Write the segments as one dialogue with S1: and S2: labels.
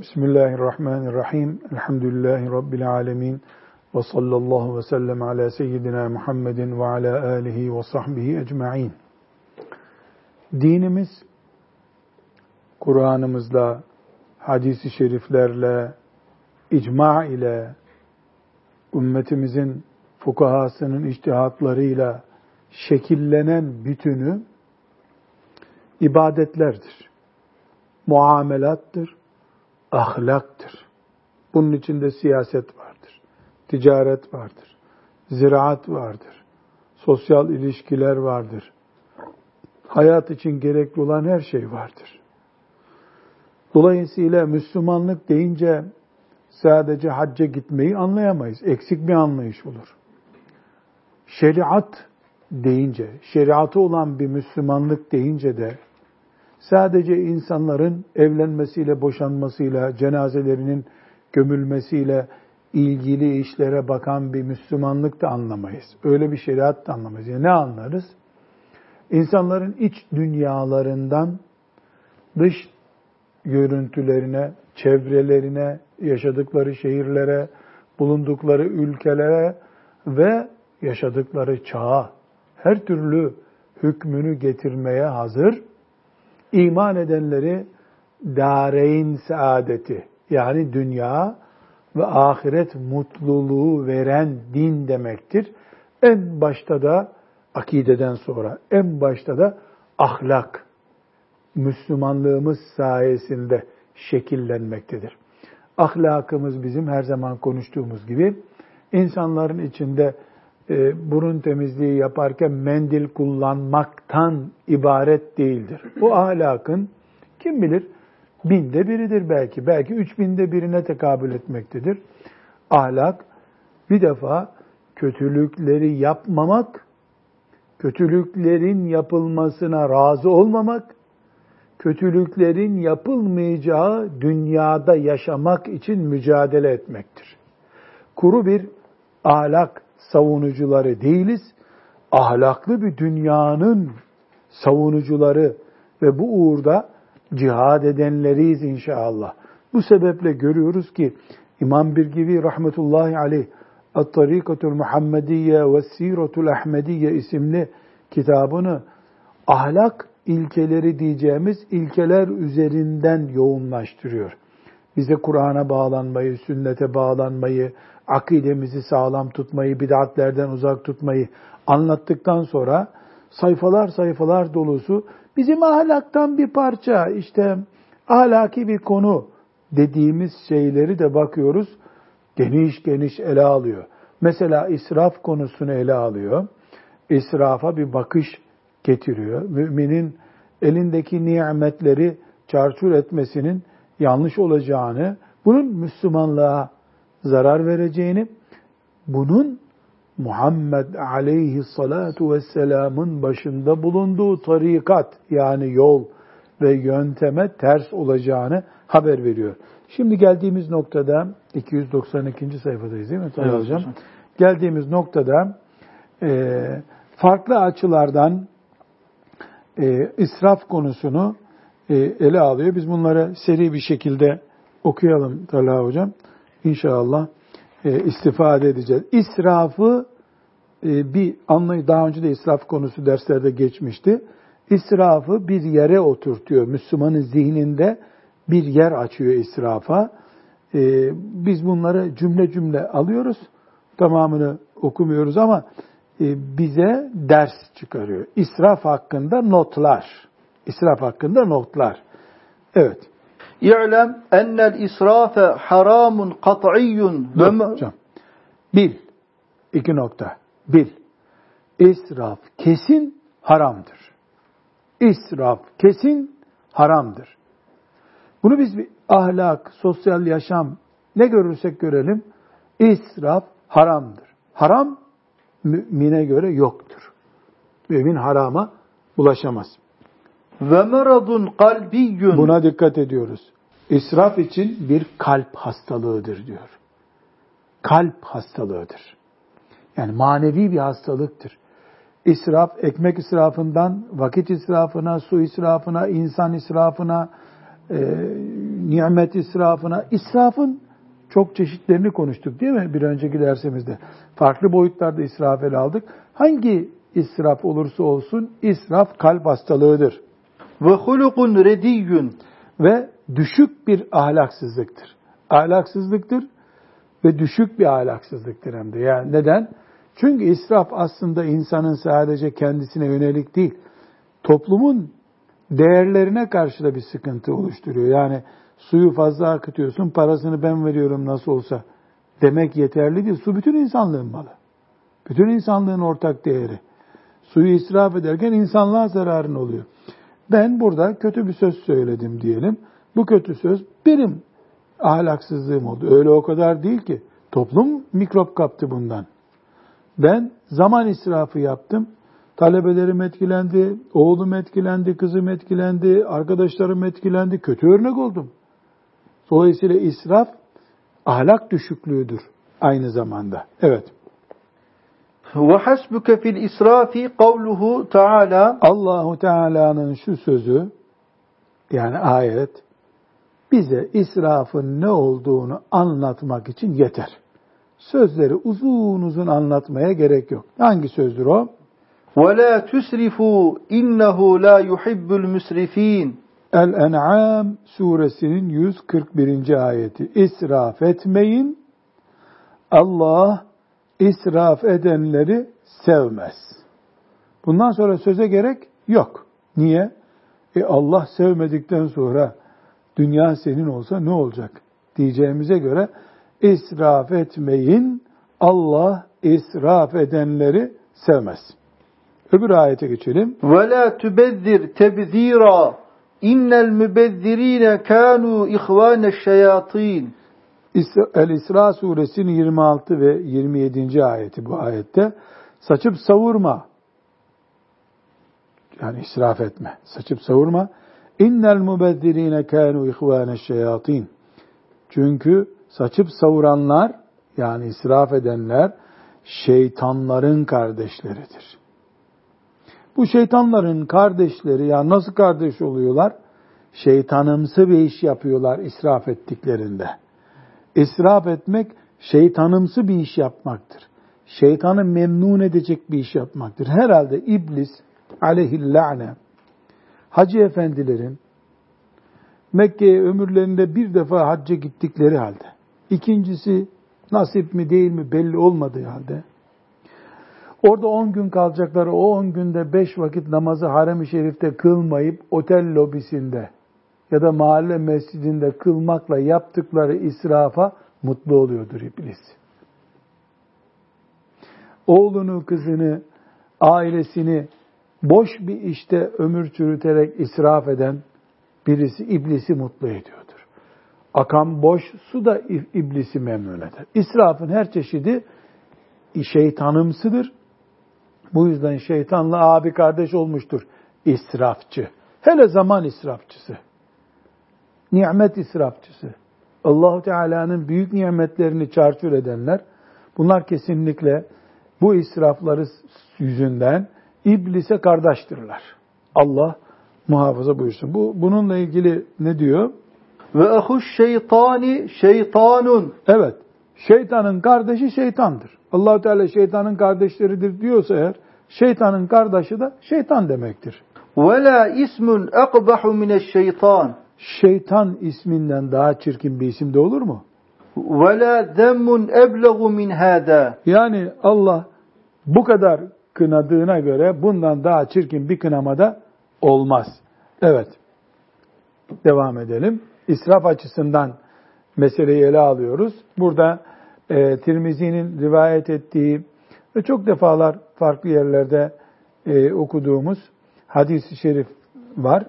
S1: Bismillahirrahmanirrahim. Elhamdülillahi Rabbil alemin. Ve sallallahu ve sellem ala seyyidina Muhammedin ve ala alihi ve sahbihi ecma'in. Dinimiz, Kur'an'ımızla, hadisi şeriflerle, icma ile, ümmetimizin fukahasının iştihatlarıyla şekillenen bütünü ibadetlerdir. Muamelattır, ahlaktır. Bunun içinde siyaset vardır, ticaret vardır, ziraat vardır, sosyal ilişkiler vardır. Hayat için gerekli olan her şey vardır. Dolayısıyla Müslümanlık deyince sadece hacca gitmeyi anlayamayız. Eksik bir anlayış olur. Şeriat deyince, şeriatı olan bir Müslümanlık deyince de sadece insanların evlenmesiyle, boşanmasıyla, cenazelerinin gömülmesiyle ilgili işlere bakan bir Müslümanlık da anlamayız. Öyle bir şeriat da anlamayız. Yani ne anlarız? İnsanların iç dünyalarından dış görüntülerine, çevrelerine, yaşadıkları şehirlere, bulundukları ülkelere ve yaşadıkları çağa her türlü hükmünü getirmeye hazır iman edenleri dareyn saadeti yani dünya ve ahiret mutluluğu veren din demektir. En başta da akideden sonra en başta da ahlak Müslümanlığımız sayesinde şekillenmektedir. Ahlakımız bizim her zaman konuştuğumuz gibi insanların içinde e, burun temizliği yaparken mendil kullanmaktan ibaret değildir. Bu ahlakın kim bilir binde biridir belki. Belki üç binde birine tekabül etmektedir. Ahlak bir defa kötülükleri yapmamak, kötülüklerin yapılmasına razı olmamak, kötülüklerin yapılmayacağı dünyada yaşamak için mücadele etmektir. Kuru bir ahlak savunucuları değiliz. Ahlaklı bir dünyanın savunucuları ve bu uğurda cihad edenleriyiz inşallah. Bu sebeple görüyoruz ki İmam Birgivi rahmetullahi aleyh At-Tarikatul Muhammediye ve Siratul Ahmediye isimli kitabını ahlak ilkeleri diyeceğimiz ilkeler üzerinden yoğunlaştırıyor. Bize Kur'an'a bağlanmayı, sünnete bağlanmayı, akidemizi sağlam tutmayı, bid'atlerden uzak tutmayı anlattıktan sonra sayfalar sayfalar dolusu bizim ahlaktan bir parça, işte ahlaki bir konu dediğimiz şeyleri de bakıyoruz geniş geniş ele alıyor. Mesela israf konusunu ele alıyor. İsrafa bir bakış getiriyor. Müminin elindeki nimetleri çarçur etmesinin yanlış olacağını, bunun Müslümanlığa zarar vereceğini, bunun Muhammed aleyhissalatu vesselamın başında bulunduğu tarikat yani yol ve yönteme ters olacağını haber veriyor. Şimdi geldiğimiz noktada 292. sayfadayız değil mi? Evet, hocam. hocam. Geldiğimiz noktada e, farklı açılardan e, israf konusunu e, ele alıyor. Biz bunları seri bir şekilde okuyalım Talha Hocam. İnşallah e, istifade edeceğiz. İsrafı e, bir anlayı daha önce de israf konusu derslerde geçmişti. İsrafı bir yere oturtuyor. Müslümanın zihninde bir yer açıyor israfa. E, biz bunları cümle cümle alıyoruz. Tamamını okumuyoruz ama e, bize ders çıkarıyor. İsraf hakkında notlar. İsraf hakkında notlar. Evet.
S2: İ'lem ennel israfe haramun kat'iyyun.
S1: Bil. İki nokta. Bil. İsraf kesin haramdır. İsraf kesin haramdır. Bunu biz bir ahlak, sosyal yaşam ne görürsek görelim israf haramdır. Haram mümine göre yoktur. Mümin harama ulaşamaz.
S2: Ve meradun kalbiyyun.
S1: Buna dikkat ediyoruz. İsraf için bir kalp hastalığıdır diyor. Kalp hastalığıdır. Yani manevi bir hastalıktır. İsraf, ekmek israfından vakit israfına, su israfına, insan israfına, e, nimet israfına, israfın çok çeşitlerini konuştuk değil mi bir önceki dersimizde? Farklı boyutlarda israf ele aldık. Hangi israf olursa olsun israf kalp hastalığıdır.
S2: Ve hulukun rediyyun.
S1: Ve düşük bir ahlaksızlıktır. Ahlaksızlıktır ve düşük bir ahlaksızlıktır hem de. Yani neden? Çünkü israf aslında insanın sadece kendisine yönelik değil, toplumun değerlerine karşı da bir sıkıntı oluşturuyor. Yani suyu fazla akıtıyorsun, parasını ben veriyorum nasıl olsa demek yeterli değil. Su bütün insanlığın malı. Bütün insanlığın ortak değeri. Suyu israf ederken insanlığa zararın oluyor. Ben burada kötü bir söz söyledim diyelim. Bu kötü söz benim ahlaksızlığım oldu. Öyle o kadar değil ki. Toplum mikrop kaptı bundan. Ben zaman israfı yaptım. Talebelerim etkilendi, oğlum etkilendi, kızım etkilendi, arkadaşlarım etkilendi. Kötü örnek oldum. Dolayısıyla israf ahlak düşüklüğüdür aynı zamanda. Evet.
S2: Ve hasbuke fil israfi kavluhu Teala
S1: Allahu Teala'nın şu sözü yani ayet bize israfın ne olduğunu anlatmak için yeter. Sözleri uzun uzun anlatmaya gerek yok. Hangi sözdür o?
S2: وَلَا تُسْرِفُوا اِنَّهُ لَا يُحِبُّ الْمُسْرِف۪ينَ
S1: El-En'am suresinin 141. ayeti. İsraf etmeyin. Allah israf edenleri sevmez. Bundan sonra söze gerek yok. Niye? E Allah sevmedikten sonra dünya senin olsa ne olacak diyeceğimize göre israf etmeyin. Allah israf edenleri sevmez. Öbür ayete geçelim.
S2: Ve la tubezzir tebzira innel mübezzirine kanu ihvaneş şeyatin
S1: El-İsra suresinin 26 ve 27. ayeti bu ayette. Saçıp savurma. Yani israf etme. Saçıp savurma. İnnel mubezzirine kânu ihvâne şeyatin. Çünkü saçıp savuranlar yani israf edenler şeytanların kardeşleridir. Bu şeytanların kardeşleri ya nasıl kardeş oluyorlar? Şeytanımsı bir iş yapıyorlar israf ettiklerinde. İsraf etmek şeytanımsı bir iş yapmaktır. Şeytanı memnun edecek bir iş yapmaktır. Herhalde iblis aleyhillâne hacı efendilerin Mekke'ye ömürlerinde bir defa hacca gittikleri halde, ikincisi nasip mi değil mi belli olmadığı halde, orada on gün kalacakları o on günde beş vakit namazı harem-i şerifte kılmayıp otel lobisinde ya da mahalle mescidinde kılmakla yaptıkları israfa mutlu oluyordur iblis. Oğlunu, kızını, ailesini boş bir işte ömür çürüterek israf eden birisi iblisi mutlu ediyordur. Akan boş su da iblisi memnun eder. İsrafın her çeşidi şeytanımsıdır. Bu yüzden şeytanla abi kardeş olmuştur israfçı. Hele zaman israfçısı. Nimet israfçısı. Allahu Teala'nın büyük nimetlerini çarçur edenler bunlar kesinlikle bu israfları yüzünden iblise kardeştirler. Allah muhafaza buyursun. Bu bununla ilgili ne diyor?
S2: Ve ahuş şeytani şeytanun.
S1: Evet. Şeytanın kardeşi şeytandır. allah Teala şeytanın kardeşleridir diyorsa eğer, şeytanın kardeşi de şeytan demektir.
S2: Ve la ismun akbahu mineşşeytan.
S1: Şeytan isminden daha çirkin bir isim de olur mu?
S2: La zemmun eblegu min hada.
S1: Yani Allah bu kadar kınadığına göre bundan daha çirkin bir kınamada olmaz. Evet. Devam edelim. İsraf açısından meseleyi ele alıyoruz. Burada e, Tirmizi'nin rivayet ettiği ve çok defalar farklı yerlerde e, okuduğumuz hadis-i şerif var.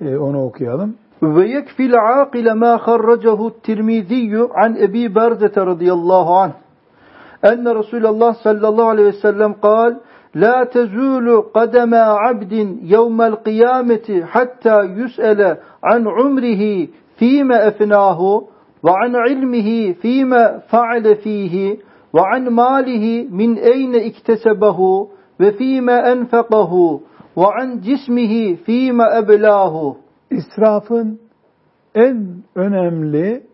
S1: E, onu okuyalım.
S2: ويكفي العاقل ما خرجه الترمذي عن أبي بردة رضي الله عنه. أن رسول الله صلى الله عليه وسلم قال لا تزول قدم عبد يوم القيامة حتى يسأل عن عمره فيما أفناه وعن علمه فيما فعل فيه وعن ماله من أين اكتسبه وفيما أنفقه وعن جسمه فيما أبلاه.
S1: İsrafın en önemli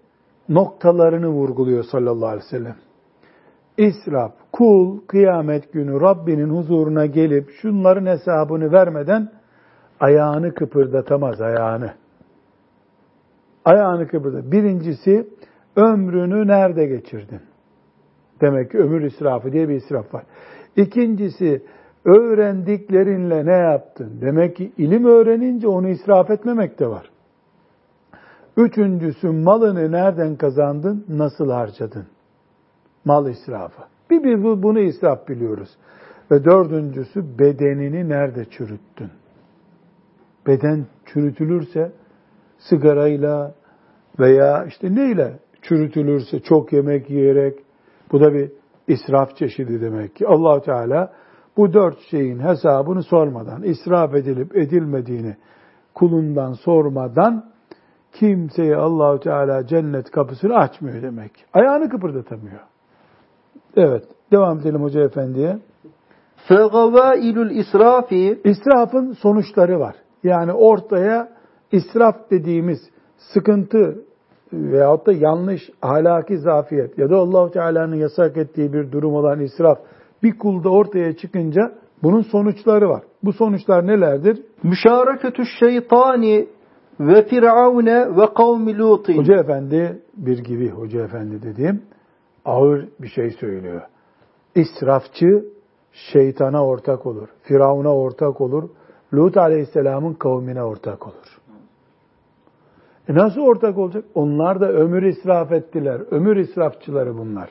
S1: noktalarını vurguluyor sallallahu aleyhi ve sellem. İsraf, kul kıyamet günü Rabbinin huzuruna gelip şunların hesabını vermeden ayağını kıpırdatamaz ayağını. Ayağını kıpırdat. Birincisi ömrünü nerede geçirdin? Demek ki ömür israfı diye bir israf var. İkincisi öğrendiklerinle ne yaptın? Demek ki ilim öğrenince onu israf etmemek de var. Üçüncüsü malını nereden kazandın? Nasıl harcadın? Mal israfı. Bir bir bunu israf biliyoruz. Ve dördüncüsü bedenini nerede çürüttün? Beden çürütülürse sigarayla veya işte neyle çürütülürse çok yemek yiyerek bu da bir israf çeşidi demek ki. allah Teala bu dört şeyin hesabını sormadan, israf edilip edilmediğini kulundan sormadan kimseye Allahu Teala cennet kapısını açmıyor demek. Ayağını kıpırdatamıyor. Evet, devam edelim Hoca Efendi'ye.
S2: Fegavailul israfi
S1: İsrafın sonuçları var. Yani ortaya israf dediğimiz sıkıntı veyahut da yanlış ahlaki zafiyet ya da Allahu Teala'nın yasak ettiği bir durum olan israf bir kulda ortaya çıkınca bunun sonuçları var. Bu sonuçlar nelerdir?
S2: Müşareketü şeytani ve firavune ve kavmi lutin.
S1: Hoca efendi bir gibi hoca efendi dediğim ağır bir şey söylüyor. İsrafçı şeytana ortak olur. Firavuna ortak olur. Lut aleyhisselamın kavmine ortak olur. E nasıl ortak olacak? Onlar da ömür israf ettiler. Ömür israfçıları bunlar.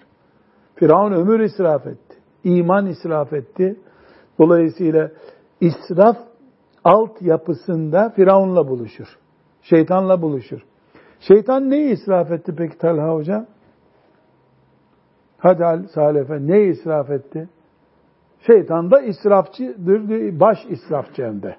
S1: Firavun ömür israf etti. İman israf etti. Dolayısıyla israf alt yapısında Firavun'la buluşur. Şeytanla buluşur. Şeytan neyi israf etti peki Talha Hoca? Hadi Al Salih Efendi neyi israf etti? Şeytan da israfçıdır, baş israfçı hem de.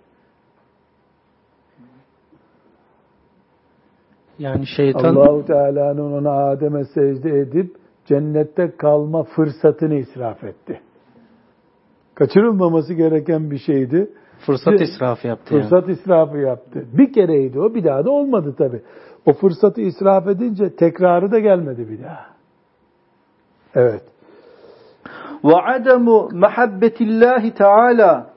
S2: Yani şeytan
S1: Allahu Teala'nın ona Adem'e secde edip cennette kalma fırsatını israf etti. Kaçırılmaması gereken bir şeydi.
S2: Fırsat israfı yaptı.
S1: Fırsat yani. israfı yaptı. Bir kereydi o, bir daha da olmadı tabi. O fırsatı israf edince tekrarı da gelmedi bir daha. Evet.
S2: Ve ademu muhabbetillahi teala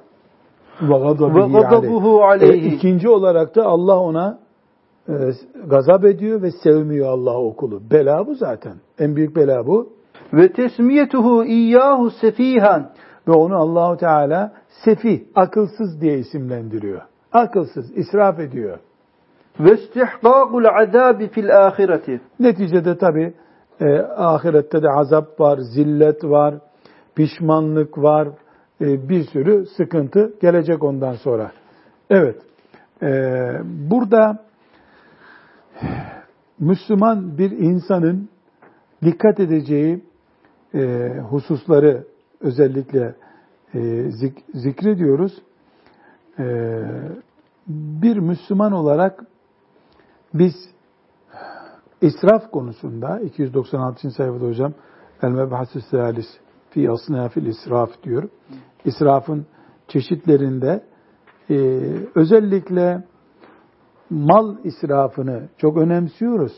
S1: ve gadabuhu aleyhi. E, ikinci olarak da Allah ona e, gazap ediyor ve sevmiyor Allah okulu. Bela bu zaten. En büyük bela bu.
S2: Ve tesmiyetuhu iyyahu sefihan.
S1: Ve onu Allahu Teala sefi, akılsız diye isimlendiriyor. Akılsız, israf ediyor.
S2: Ve istihqaqul azabi fil ahireti.
S1: Neticede tabi e, ahirette de azap var, zillet var, pişmanlık var, e, bir sürü sıkıntı gelecek ondan sonra. Evet, e, burada Müslüman bir insanın dikkat edeceği e, hususları özellikle e, zik, zikrediyoruz. E, bir Müslüman olarak biz israf konusunda 296. sayfada hocam El Mebhasü Salis fi asnafil israf diyor. İsrafın çeşitlerinde e, özellikle mal israfını çok önemsiyoruz.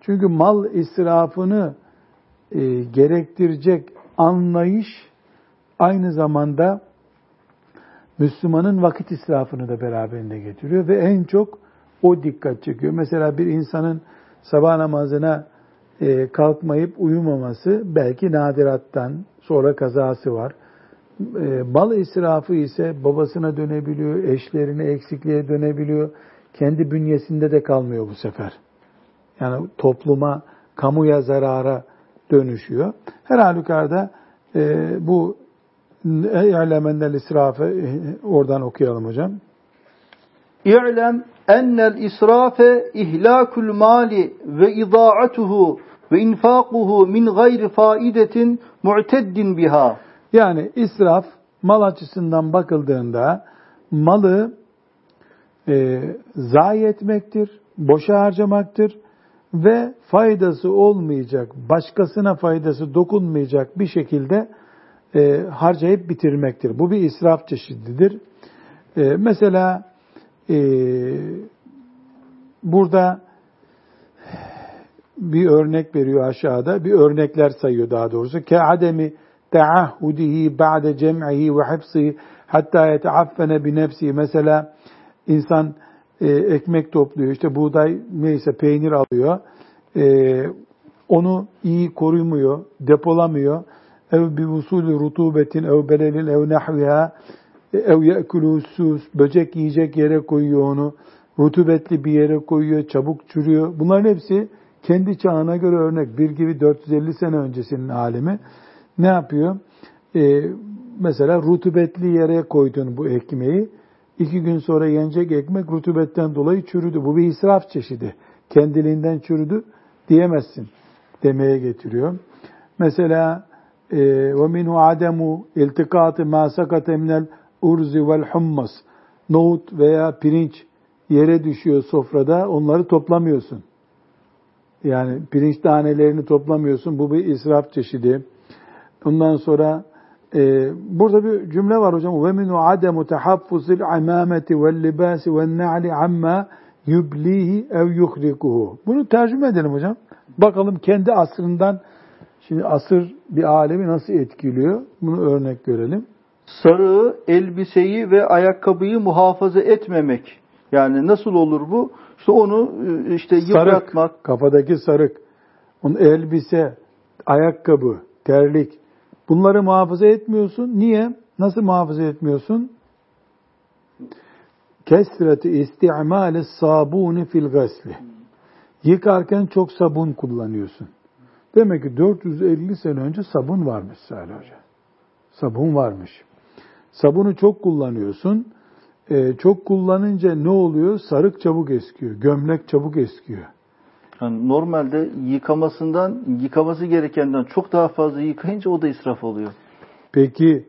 S1: Çünkü mal israfını e, gerektirecek anlayış aynı zamanda Müslümanın vakit israfını da beraberinde getiriyor ve en çok o dikkat çekiyor. Mesela bir insanın sabah namazına e, kalkmayıp uyumaması belki nadirattan sonra kazası var. E, bal israfı ise babasına dönebiliyor, eşlerine eksikliğe dönebiliyor. Kendi bünyesinde de kalmıyor bu sefer. Yani topluma, kamuya zarara dönüşüyor. Her halükarda e, bu İ'lemennel israfı oradan okuyalım hocam.
S2: İ'lem ennel israfe ihlakul mali ve idaatuhu ve infakuhu min gayri faidetin mu'teddin biha.
S1: Yani israf mal açısından bakıldığında malı e, zayi etmektir, boşa harcamaktır ve faydası olmayacak, başkasına faydası dokunmayacak bir şekilde e, harcayıp bitirmektir. Bu bir israf çeşididir. E, mesela e, burada bir örnek veriyor aşağıda. Bir örnekler sayıyor daha doğrusu. Ke ademi teahhudihi ba'de cem'ihi ve hıfsihi hatta yeteaffene bi nefsihi. Mesela insan e, ekmek topluyor. işte buğday neyse peynir alıyor. E, onu iyi korumuyor, depolamıyor. Ev bi usulü rutubetin ev belelin ev nahviha ev ye'kulu sus böcek yiyecek yere koyuyor onu. Rutubetli bir yere koyuyor, çabuk çürüyor. Bunların hepsi kendi çağına göre örnek. Bir gibi 450 sene öncesinin alemi ne yapıyor? Ee, mesela rutubetli yere koydun bu ekmeği. İki gün sonra yenecek ekmek rutubetten dolayı çürüdü. Bu bir israf çeşidi. Kendiliğinden çürüdü diyemezsin demeye getiriyor. Mesela ademu iltikatı ma sakate minel urzi vel hummas. Nohut veya pirinç yere düşüyor sofrada onları toplamıyorsun. Yani pirinç tanelerini toplamıyorsun. Bu bir israf çeşidi. Ondan sonra e, burada bir cümle var hocam. Ve minu ademu tahaffuzil imameti vel libasi vel na'li amma yublihi ev yuhrikuhu. Bunu tercüme edelim hocam. Bakalım kendi asrından şimdi asır bir alemi nasıl etkiliyor? Bunu örnek görelim.
S2: Sarığı, elbiseyi ve ayakkabıyı muhafaza etmemek. Yani nasıl olur bu? İşte onu e, işte yıpratmak.
S1: Sarık, kafadaki sarık, onun elbise, ayakkabı, terlik. Bunları muhafaza etmiyorsun. Niye? Nasıl muhafaza etmiyorsun? Kesreti isti'mali sabuni fil gasli. Yıkarken çok sabun kullanıyorsun. Demek ki 450 sene önce sabun varmış Salih Hoca. Sabun varmış. Sabunu çok kullanıyorsun. Ee, çok kullanınca ne oluyor? Sarık çabuk eskiyor. Gömlek çabuk eskiyor.
S2: Yani normalde yıkamasından, yıkaması gerekenden çok daha fazla yıkayınca o da israf oluyor.
S1: Peki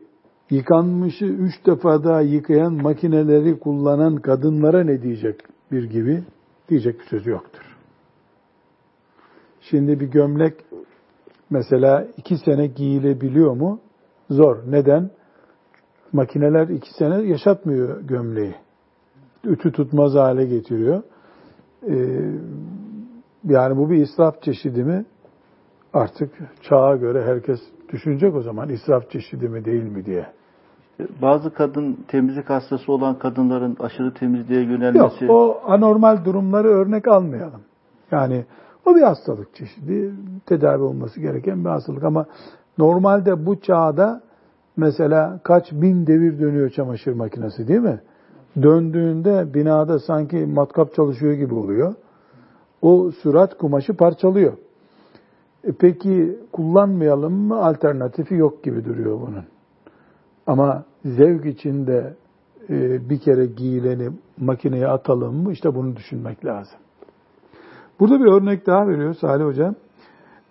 S1: yıkanmışı üç defa daha yıkayan makineleri kullanan kadınlara ne diyecek bir gibi? Diyecek bir söz yoktur. Şimdi bir gömlek mesela iki sene giyilebiliyor mu? Zor. Neden? Makineler iki sene yaşatmıyor gömleği. Ütü tutmaz hale getiriyor. Ee, yani bu bir israf çeşidi mi? Artık çağa göre herkes düşünecek o zaman israf çeşidi mi değil mi diye.
S2: Bazı kadın temizlik hastası olan kadınların aşırı temizliğe yönelmesi...
S1: Yok o anormal durumları örnek almayalım. Yani o bir hastalık çeşidi, tedavi olması gereken bir hastalık ama normalde bu çağda mesela kaç bin devir dönüyor çamaşır makinesi değil mi? Döndüğünde binada sanki matkap çalışıyor gibi oluyor. O sürat kumaşı parçalıyor. E peki kullanmayalım mı? Alternatifi yok gibi duruyor bunun. Ama zevk içinde e, bir kere giyileni makineye atalım mı? İşte bunu düşünmek lazım. Burada bir örnek daha veriyor Salih Hocam.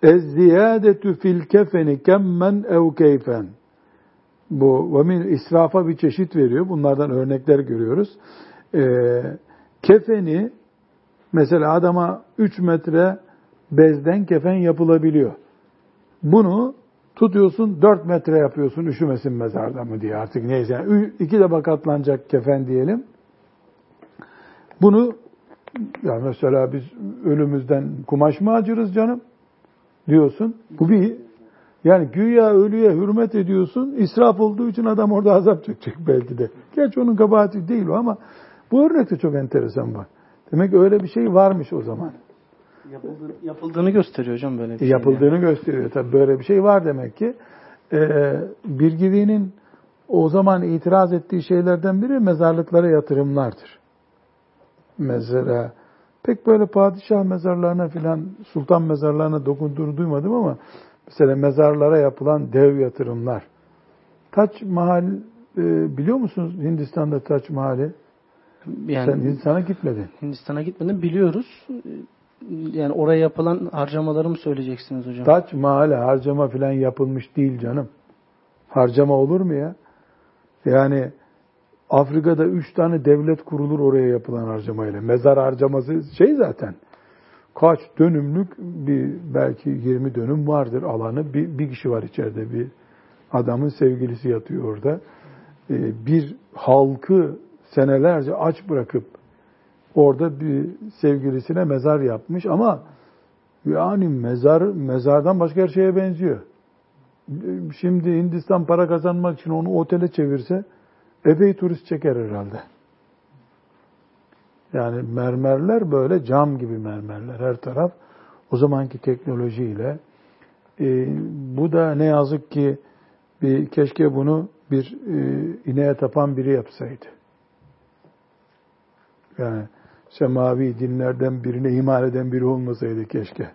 S1: Ez-ziyadetu fil kefeni kemmen ev keyfen. Bu ve min israfa bir çeşit veriyor. Bunlardan örnekler görüyoruz. Ee, kefeni mesela adama 3 metre bezden kefen yapılabiliyor. Bunu tutuyorsun 4 metre yapıyorsun üşümesin mezarda mı diye artık neyse. Yani iki de bakatlanacak kefen diyelim. Bunu ya mesela biz ölümüzden kumaş mı acırız canım? Diyorsun. Bu bir yani güya ölüye hürmet ediyorsun. israf olduğu için adam orada azap çekecek belki de. Geç onun kabahati değil o ama bu örnek de çok enteresan bak. Demek öyle bir şey varmış o zaman.
S3: Yapıldığını, yapıldığını gösteriyor hocam böyle bir şey.
S1: Yapıldığını yani. gösteriyor. Tabii böyle bir şey var demek ki. Ee, Birgivi'nin o zaman itiraz ettiği şeylerden biri mezarlıklara yatırımlardır. Mesela pek böyle padişah mezarlarına filan sultan mezarlarına dokunduğunu duymadım ama mesela mezarlara yapılan dev yatırımlar. Taç Mahal e, biliyor musunuz Hindistan'da Taç Mahal'i? Yani, Sen Hindistan'a gitmedin.
S3: Hindistan'a gitmedim biliyoruz. Yani oraya yapılan harcamaları mı söyleyeceksiniz hocam?
S1: Taç Mahal'e harcama filan yapılmış değil canım. Harcama olur mu ya? Yani Afrika'da üç tane devlet kurulur oraya yapılan harcamayla. Mezar harcaması şey zaten. Kaç dönümlük bir belki 20 dönüm vardır alanı. Bir, bir kişi var içeride bir adamın sevgilisi yatıyor orada. Ee, bir halkı senelerce aç bırakıp orada bir sevgilisine mezar yapmış ama Yani mezar mezardan başka her şeye benziyor. Şimdi Hindistan para kazanmak için onu otele çevirse epey turist çeker herhalde. Yani mermerler böyle cam gibi mermerler her taraf. O zamanki teknolojiyle e, bu da ne yazık ki bir keşke bunu bir e, ineğe tapan biri yapsaydı. Yani semavi dinlerden birine iman eden biri olmasaydı keşke.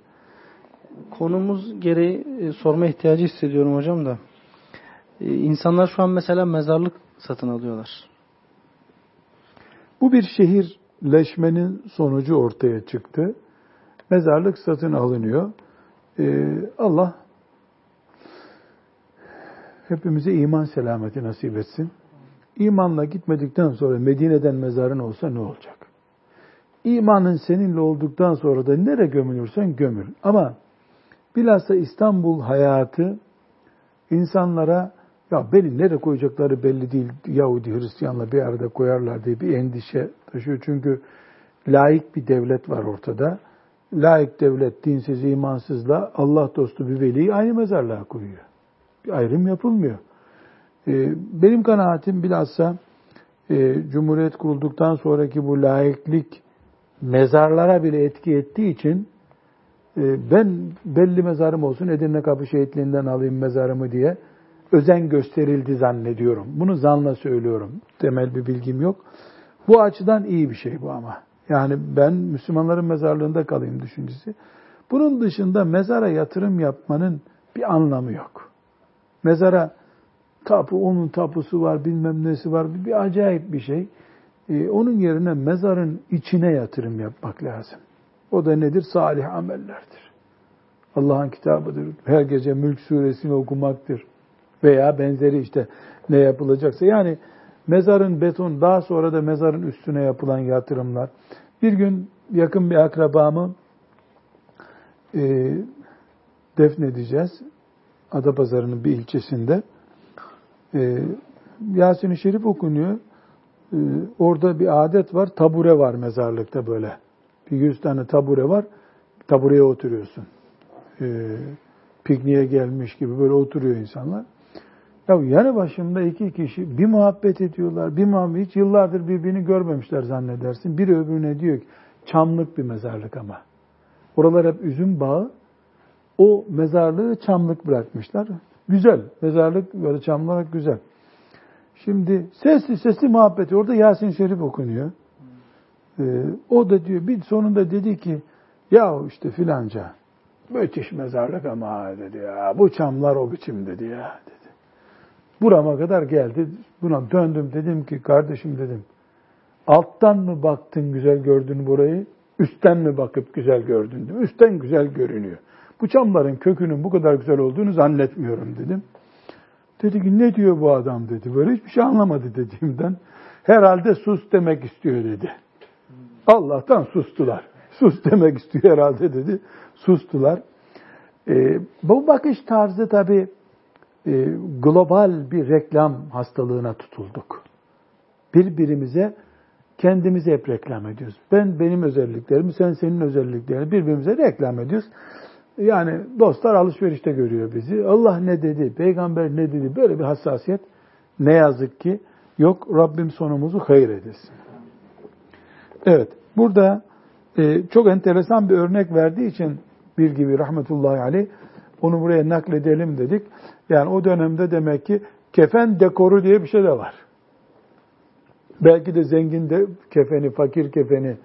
S3: Konumuz gereği e, sorma ihtiyacı hissediyorum hocam da. E, insanlar şu an mesela mezarlık satın alıyorlar.
S1: Bu bir şehirleşmenin sonucu ortaya çıktı. Mezarlık satın alınıyor. Ee, Allah hepimize iman selameti nasip etsin. İmanla gitmedikten sonra Medine'den mezarın olsa ne olacak? İmanın seninle olduktan sonra da nere gömülürsen gömül. Ama bilhassa İstanbul hayatı insanlara ya beni nereye koyacakları belli değil. Yahudi, Hristiyanla bir arada koyarlar diye bir endişe taşıyor. Çünkü laik bir devlet var ortada. Laik devlet dinsiz, imansızla Allah dostu bir veliyi aynı mezarlığa koyuyor. Bir ayrım yapılmıyor. Ee, benim kanaatim bilhassa e, Cumhuriyet kurulduktan sonraki bu laiklik mezarlara bile etki ettiği için e, ben belli mezarım olsun Edirne Kapı Şehitliğinden alayım mezarımı diye özen gösterildi zannediyorum. Bunu zanla söylüyorum. Temel bir bilgim yok. Bu açıdan iyi bir şey bu ama. Yani ben Müslümanların mezarlığında kalayım düşüncesi. Bunun dışında mezara yatırım yapmanın bir anlamı yok. Mezara tapu, onun tapusu var, bilmem nesi var. Bir acayip bir şey. Ee, onun yerine mezarın içine yatırım yapmak lazım. O da nedir? Salih amellerdir. Allah'ın kitabıdır. Her gece Mülk suresini okumaktır. Veya benzeri işte ne yapılacaksa. Yani mezarın beton, daha sonra da mezarın üstüne yapılan yatırımlar. Bir gün yakın bir akrabamı e, defnedeceğiz. Adapazarı'nın bir ilçesinde. E, Yasin-i Şerif okunuyor. E, orada bir adet var. Tabure var mezarlıkta böyle. Bir yüz tane tabure var. Tabureye oturuyorsun. E, pikniğe gelmiş gibi böyle oturuyor insanlar. Ya yanı başımda iki kişi bir muhabbet ediyorlar, bir muhabbet, hiç yıllardır birbirini görmemişler zannedersin. Biri öbürüne diyor ki, çamlık bir mezarlık ama. Oralar hep üzüm bağı. O mezarlığı çamlık bırakmışlar. Güzel. Mezarlık böyle çam olarak güzel. Şimdi sesli sesli muhabbeti. Orada Yasin Şerif okunuyor. Ee, o da diyor bir sonunda dedi ki ya işte filanca müthiş mezarlık ama dedi ya bu çamlar o biçim dedi ya dedi. Burama kadar geldi. Buna döndüm dedim ki kardeşim dedim. Alttan mı baktın güzel gördün burayı? Üstten mi bakıp güzel gördün? Üstten güzel görünüyor. Bu çamların kökünün bu kadar güzel olduğunu zannetmiyorum dedim. Dedi ki ne diyor bu adam dedi. Böyle hiçbir şey anlamadı dediğimden. Herhalde sus demek istiyor dedi. Allah'tan sustular. Sus demek istiyor herhalde dedi. Sustular. Ee, bu bakış tarzı tabii e, global bir reklam hastalığına tutulduk. Birbirimize kendimizi hep reklam ediyoruz. Ben benim özelliklerimi, sen senin özelliklerini birbirimize reklam ediyoruz. Yani dostlar alışverişte görüyor bizi. Allah ne dedi, peygamber ne dedi böyle bir hassasiyet ne yazık ki yok. Rabbim sonumuzu hayır edesin. Evet, burada e, çok enteresan bir örnek verdiği için bir gibi rahmetullahi aleyh onu buraya nakledelim dedik. Yani o dönemde demek ki kefen dekoru diye bir şey de var. Belki de zengin de kefeni, fakir kefeni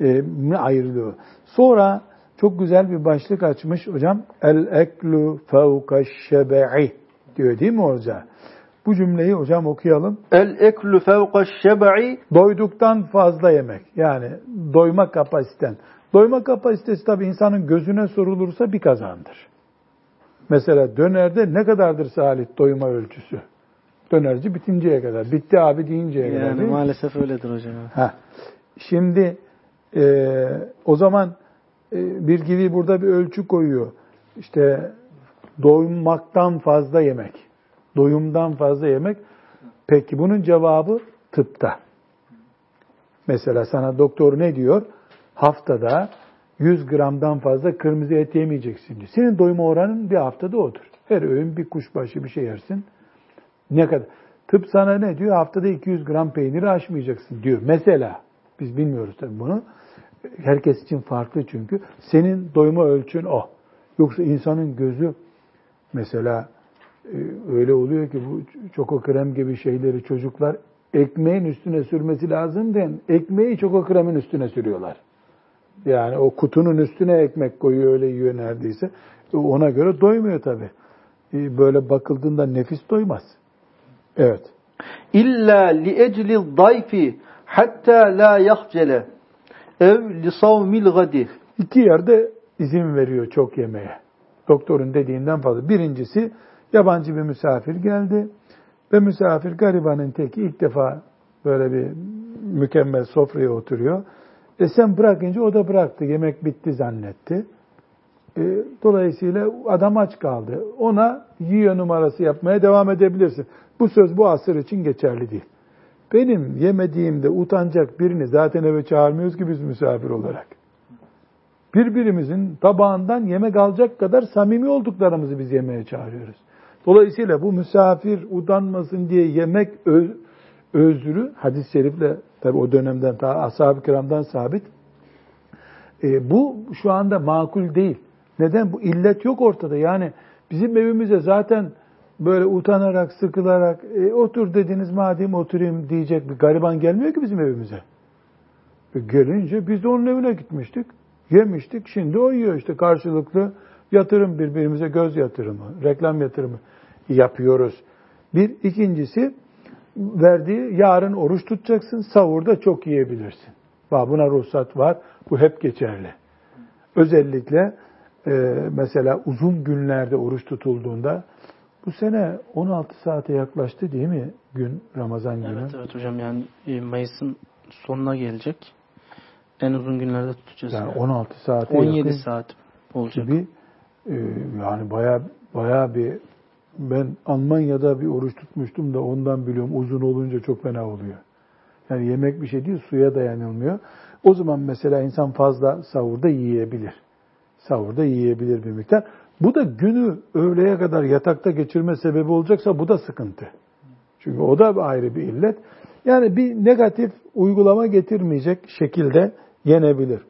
S1: e, mi ayrılıyor. Sonra çok güzel bir başlık açmış hocam. El eklu fevka şebe'i diyor değil mi orada? Bu cümleyi hocam okuyalım.
S2: El eklu fevka şebe'i
S1: Doyduktan fazla yemek. Yani doyma kapasiten. Doyma kapasitesi tabi insanın gözüne sorulursa bir kazandır. Mesela dönerde ne kadardır Salih doyuma ölçüsü? Dönerci bitinceye kadar. Bitti abi deyinceye
S3: yani
S1: kadar.
S3: Yani maalesef öyledir hocam.
S1: Ha. Şimdi e, o zaman bir gibi burada bir ölçü koyuyor. İşte doymaktan fazla yemek. Doyumdan fazla yemek. Peki bunun cevabı tıpta. Mesela sana doktor ne diyor? Haftada 100 gramdan fazla kırmızı et yemeyeceksin diyor. Senin doyma oranın bir haftada odur. Her öğün bir kuşbaşı bir şey yersin. Ne kadar? Tıp sana ne diyor? Haftada 200 gram peyniri aşmayacaksın diyor. Mesela biz bilmiyoruz tabii bunu. Herkes için farklı çünkü. Senin doyma ölçün o. Yoksa insanın gözü mesela e, öyle oluyor ki bu çoko krem gibi şeyleri çocuklar ekmeğin üstüne sürmesi lazım den ekmeği çoko kremin üstüne sürüyorlar. Yani o kutunun üstüne ekmek koyuyor öyle yiyor neredeyse. E, ona göre doymuyor tabi. E, böyle bakıldığında nefis doymaz. Evet.
S2: İlla li ecli dayfi hatta la yahcele ev li savmil gadi.
S1: İki yerde izin veriyor çok yemeye. Doktorun dediğinden fazla. Birincisi yabancı bir misafir geldi ve misafir garibanın teki ilk defa böyle bir mükemmel sofraya oturuyor. E sen bırakınca o da bıraktı. Yemek bitti zannetti. E, dolayısıyla adam aç kaldı. Ona yiyor numarası yapmaya devam edebilirsin. Bu söz bu asır için geçerli değil. Benim yemediğimde utanacak birini zaten eve çağırmıyoruz ki biz misafir olarak. Birbirimizin tabağından yemek alacak kadar samimi olduklarımızı biz yemeye çağırıyoruz. Dolayısıyla bu misafir utanmasın diye yemek öz, özrü hadis-i şerifle tabi o dönemden ta ashab-ı kiramdan sabit. E, bu şu anda makul değil. Neden? Bu illet yok ortada. Yani bizim evimize zaten böyle utanarak, sıkılarak e, otur dediniz madem oturayım diyecek bir gariban gelmiyor ki bizim evimize. E, gelince biz de onun evine gitmiştik. Yemiştik. Şimdi o yiyor işte karşılıklı yatırım birbirimize göz yatırımı, reklam yatırımı yapıyoruz. Bir. ikincisi verdiği yarın oruç tutacaksın, savurda çok yiyebilirsin. Buna ruhsat var. Bu hep geçerli. Özellikle e, mesela uzun günlerde oruç tutulduğunda bu sene 16 saate yaklaştı değil mi gün Ramazan günü?
S3: Evet evet hocam yani e, Mayıs'ın sonuna gelecek. En uzun günlerde tutacağız.
S1: Yani, yani. 16 saate
S3: 17 yakın saat olacak.
S1: Gibi, e, yani baya baya bir ben Almanya'da bir oruç tutmuştum da ondan biliyorum uzun olunca çok fena oluyor. Yani yemek bir şey değil suya dayanılmıyor. O zaman mesela insan fazla savurda yiyebilir. Savurda yiyebilir bir miktar. Bu da günü öğleye kadar yatakta geçirme sebebi olacaksa bu da sıkıntı. Çünkü o da ayrı bir illet. Yani bir negatif uygulama getirmeyecek şekilde yenebilir.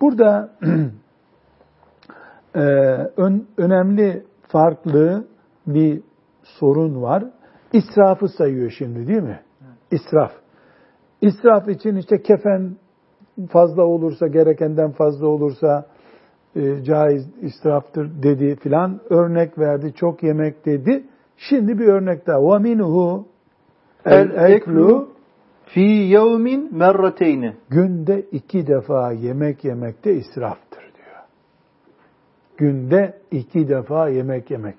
S1: Burada e, ön, önemli farklı bir sorun var. İsrafı sayıyor şimdi değil mi? İsraf. İsraf için işte kefen fazla olursa, gerekenden fazla olursa e, caiz israftır dedi filan örnek verdi. Çok yemek dedi. Şimdi bir örnek daha. وَمِنْهُ el eklu
S2: fi yevmin merrateyni.
S1: Günde iki defa yemek yemekte israftır diyor. Günde iki defa yemek yemek.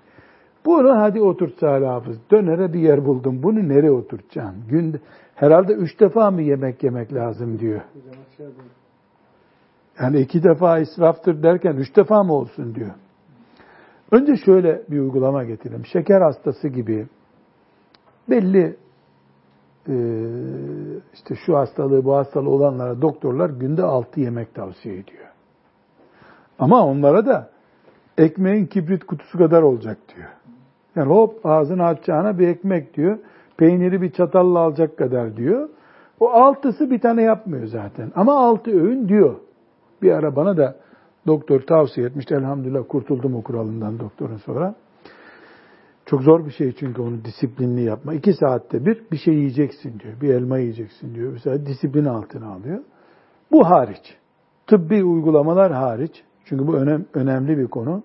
S1: Bunu hadi oturt Salih Hafız. Dönere bir yer buldum. Bunu nereye oturtacaksın? Günde, herhalde üç defa mı yemek yemek lazım diyor. Yani iki defa israftır derken üç defa mı olsun diyor. Önce şöyle bir uygulama getirelim. Şeker hastası gibi belli e, işte şu hastalığı bu hastalığı olanlara doktorlar günde altı yemek tavsiye ediyor. Ama onlara da ekmeğin kibrit kutusu kadar olacak diyor. Yani hop ağzını açacağına bir ekmek diyor. Peyniri bir çatalla alacak kadar diyor. O altısı bir tane yapmıyor zaten. Ama altı öğün diyor. Bir ara bana da doktor tavsiye etmişti. Elhamdülillah kurtuldum o kuralından doktorun sonra. Çok zor bir şey çünkü onu disiplinli yapma. İki saatte bir bir şey yiyeceksin diyor. Bir elma yiyeceksin diyor. Mesela disiplin altına alıyor. Bu hariç. Tıbbi uygulamalar hariç. Çünkü bu önem, önemli bir konu.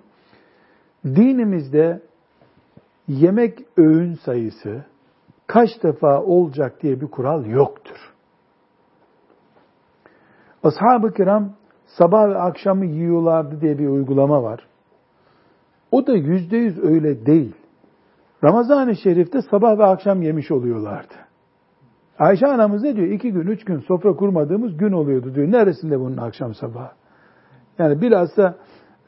S1: Dinimizde yemek öğün sayısı kaç defa olacak diye bir kural yoktur. Ashab-ı kiram sabah ve akşamı yiyorlardı diye bir uygulama var. O da yüzde yüz öyle değil. Ramazan-ı Şerif'te sabah ve akşam yemiş oluyorlardı. Ayşe anamız ne diyor? İki gün, üç gün sofra kurmadığımız gün oluyordu diyor. Neresinde bunun akşam sabah? Yani bilhassa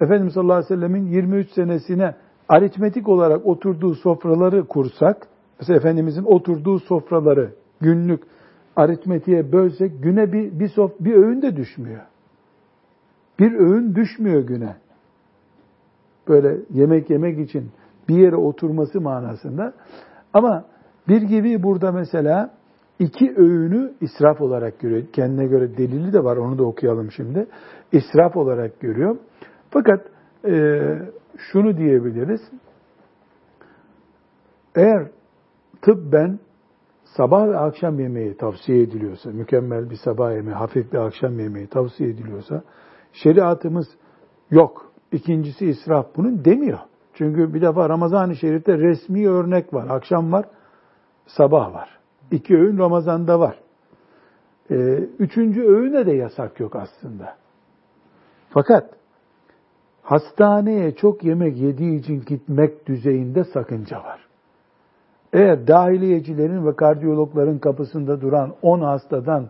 S1: Efendimiz sallallahu aleyhi ve sellemin 23 senesine aritmetik olarak oturduğu sofraları kursak, mesela Efendimizin oturduğu sofraları günlük aritmetiğe bölsek güne bir, bir, sof, bir öğün de düşmüyor. Bir öğün düşmüyor güne. Böyle yemek yemek için bir yere oturması manasında. Ama bir gibi burada mesela iki öğünü israf olarak görüyor. Kendine göre delili de var onu da okuyalım şimdi. İsraf olarak görüyor. Fakat e, şunu diyebiliriz. Eğer tıbben sabah ve akşam yemeği tavsiye ediliyorsa, mükemmel bir sabah yemeği, hafif bir akşam yemeği tavsiye ediliyorsa, şeriatımız yok. İkincisi israf bunun demiyor. Çünkü bir defa Ramazan-ı Şerif'te resmi örnek var. Akşam var, sabah var. İki öğün Ramazan'da var. Ee, üçüncü öğüne de yasak yok aslında. Fakat hastaneye çok yemek yediği için gitmek düzeyinde sakınca var. Eğer dahiliyecilerin ve kardiyologların kapısında duran 10 hastadan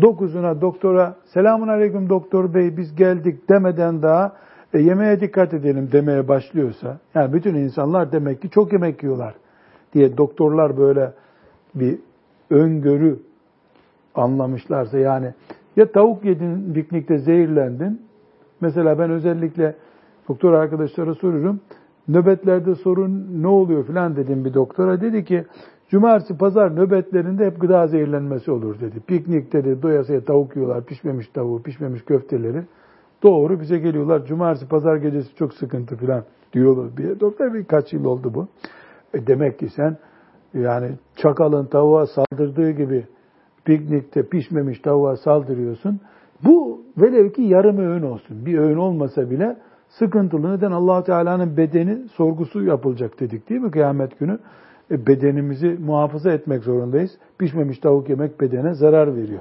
S1: 9'una doktora selamun aleyküm doktor bey biz geldik demeden daha e, yemeğe dikkat edelim demeye başlıyorsa yani bütün insanlar demek ki çok yemek yiyorlar diye doktorlar böyle bir öngörü anlamışlarsa yani ya tavuk yedin piknikte zehirlendin mesela ben özellikle doktor arkadaşlara soruyorum nöbetlerde sorun ne oluyor filan dedim bir doktora. Dedi ki cumartesi pazar nöbetlerinde hep gıda zehirlenmesi olur dedi. Piknik dedi doyasıya tavuk yiyorlar pişmemiş tavuğu pişmemiş köfteleri. Doğru bize geliyorlar cumartesi pazar gecesi çok sıkıntı filan diyorlar. Bir, doktor birkaç yıl oldu bu. E demek ki sen yani çakalın tavuğa saldırdığı gibi piknikte pişmemiş tavuğa saldırıyorsun. Bu velev ki yarım öğün olsun. Bir öğün olmasa bile sıkıntılı. Neden? allah Teala'nın bedeni sorgusu yapılacak dedik değil mi kıyamet günü? E, bedenimizi muhafaza etmek zorundayız. Pişmemiş tavuk yemek bedene zarar veriyor.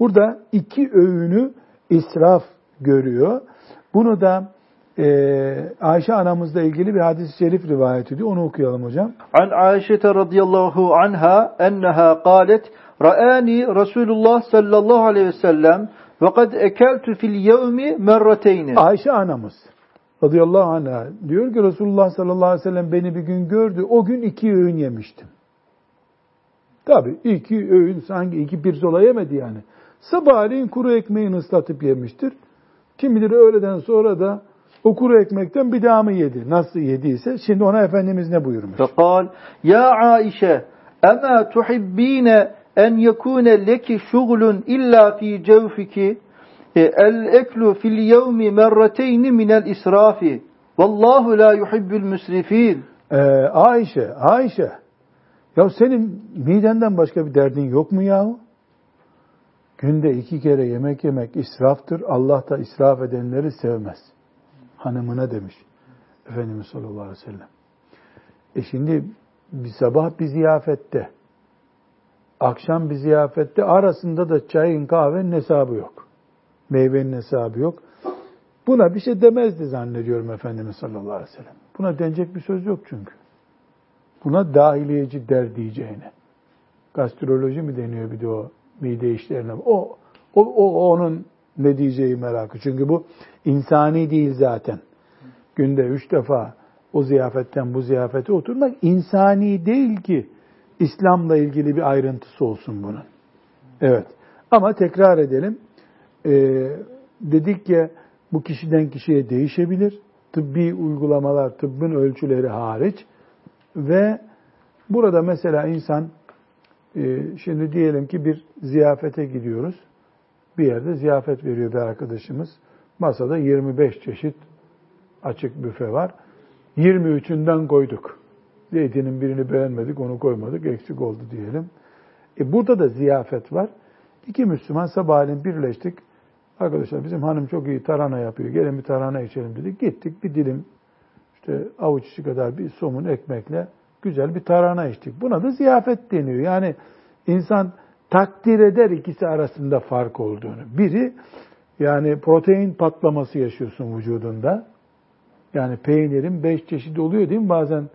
S1: Burada iki öğünü israf görüyor. Bunu da e, Ayşe anamızla ilgili bir hadis-i şerif rivayet ediyor. Onu okuyalım hocam.
S2: An Ayşe radıyallahu anha enneha qalet Ra'ani Resulullah sallallahu aleyhi ve sellem ve kad ekeltu fil yevmi merrateyni.
S1: Ayşe anamız radıyallahu anh'a diyor ki Resulullah sallallahu aleyhi ve sellem beni bir gün gördü. O gün iki öğün yemiştim. Tabi iki öğün sanki iki pirzola yemedi yani. Sabahleyin kuru ekmeğini ıslatıp yemiştir. Kim bilir öğleden sonra da o kuru ekmekten bir daha mı yedi? Nasıl yediyse şimdi ona Efendimiz ne buyurmuş?
S2: Fekal Ya Aişe Ema tuhibbine en yekune leki şugulun illa fi cevfiki el eklu fil yevmi merrateyni minel israfi. Vallahu la yuhibbul müsrifin.
S1: Ee, Ayşe, Ayşe. Ya senin midenden başka bir derdin yok mu yahu? Günde iki kere yemek yemek israftır. Allah da israf edenleri sevmez. Hanımına demiş. Efendimiz sallallahu aleyhi ve sellem. E şimdi bir sabah bir ziyafette, akşam bir ziyafette arasında da çayın kahvenin hesabı yok. Meyvenin hesabı yok. Buna bir şey demezdi zannediyorum Efendimiz sallallahu aleyhi ve sellem. Buna denecek bir söz yok çünkü. Buna dahiliyeci der diyeceğine. Gastroloji mi deniyor bir de o mide işlerine? O, o, o onun ne diyeceği merakı. Çünkü bu insani değil zaten. Günde üç defa o ziyafetten bu ziyafete oturmak insani değil ki İslam'la ilgili bir ayrıntısı olsun bunun. Evet. Ama tekrar edelim. Ee, dedik ki bu kişiden kişiye değişebilir. Tıbbi uygulamalar, tıbbın ölçüleri hariç. Ve burada mesela insan e, şimdi diyelim ki bir ziyafete gidiyoruz. Bir yerde ziyafet veriyor bir arkadaşımız. Masada 25 çeşit açık büfe var. 23'ünden koyduk. Zeytinin birini beğenmedik, onu koymadık, eksik oldu diyelim. E burada da ziyafet var. İki Müslüman sabahleyin birleştik. Arkadaşlar bizim hanım çok iyi tarhana yapıyor. Gelin bir tarhana içelim dedik. Gittik bir dilim işte avuç içi kadar bir somun ekmekle güzel bir tarhana içtik. Buna da ziyafet deniyor. Yani insan takdir eder ikisi arasında fark olduğunu. Biri yani protein patlaması yaşıyorsun vücudunda. Yani peynirin beş çeşidi oluyor değil mi bazen?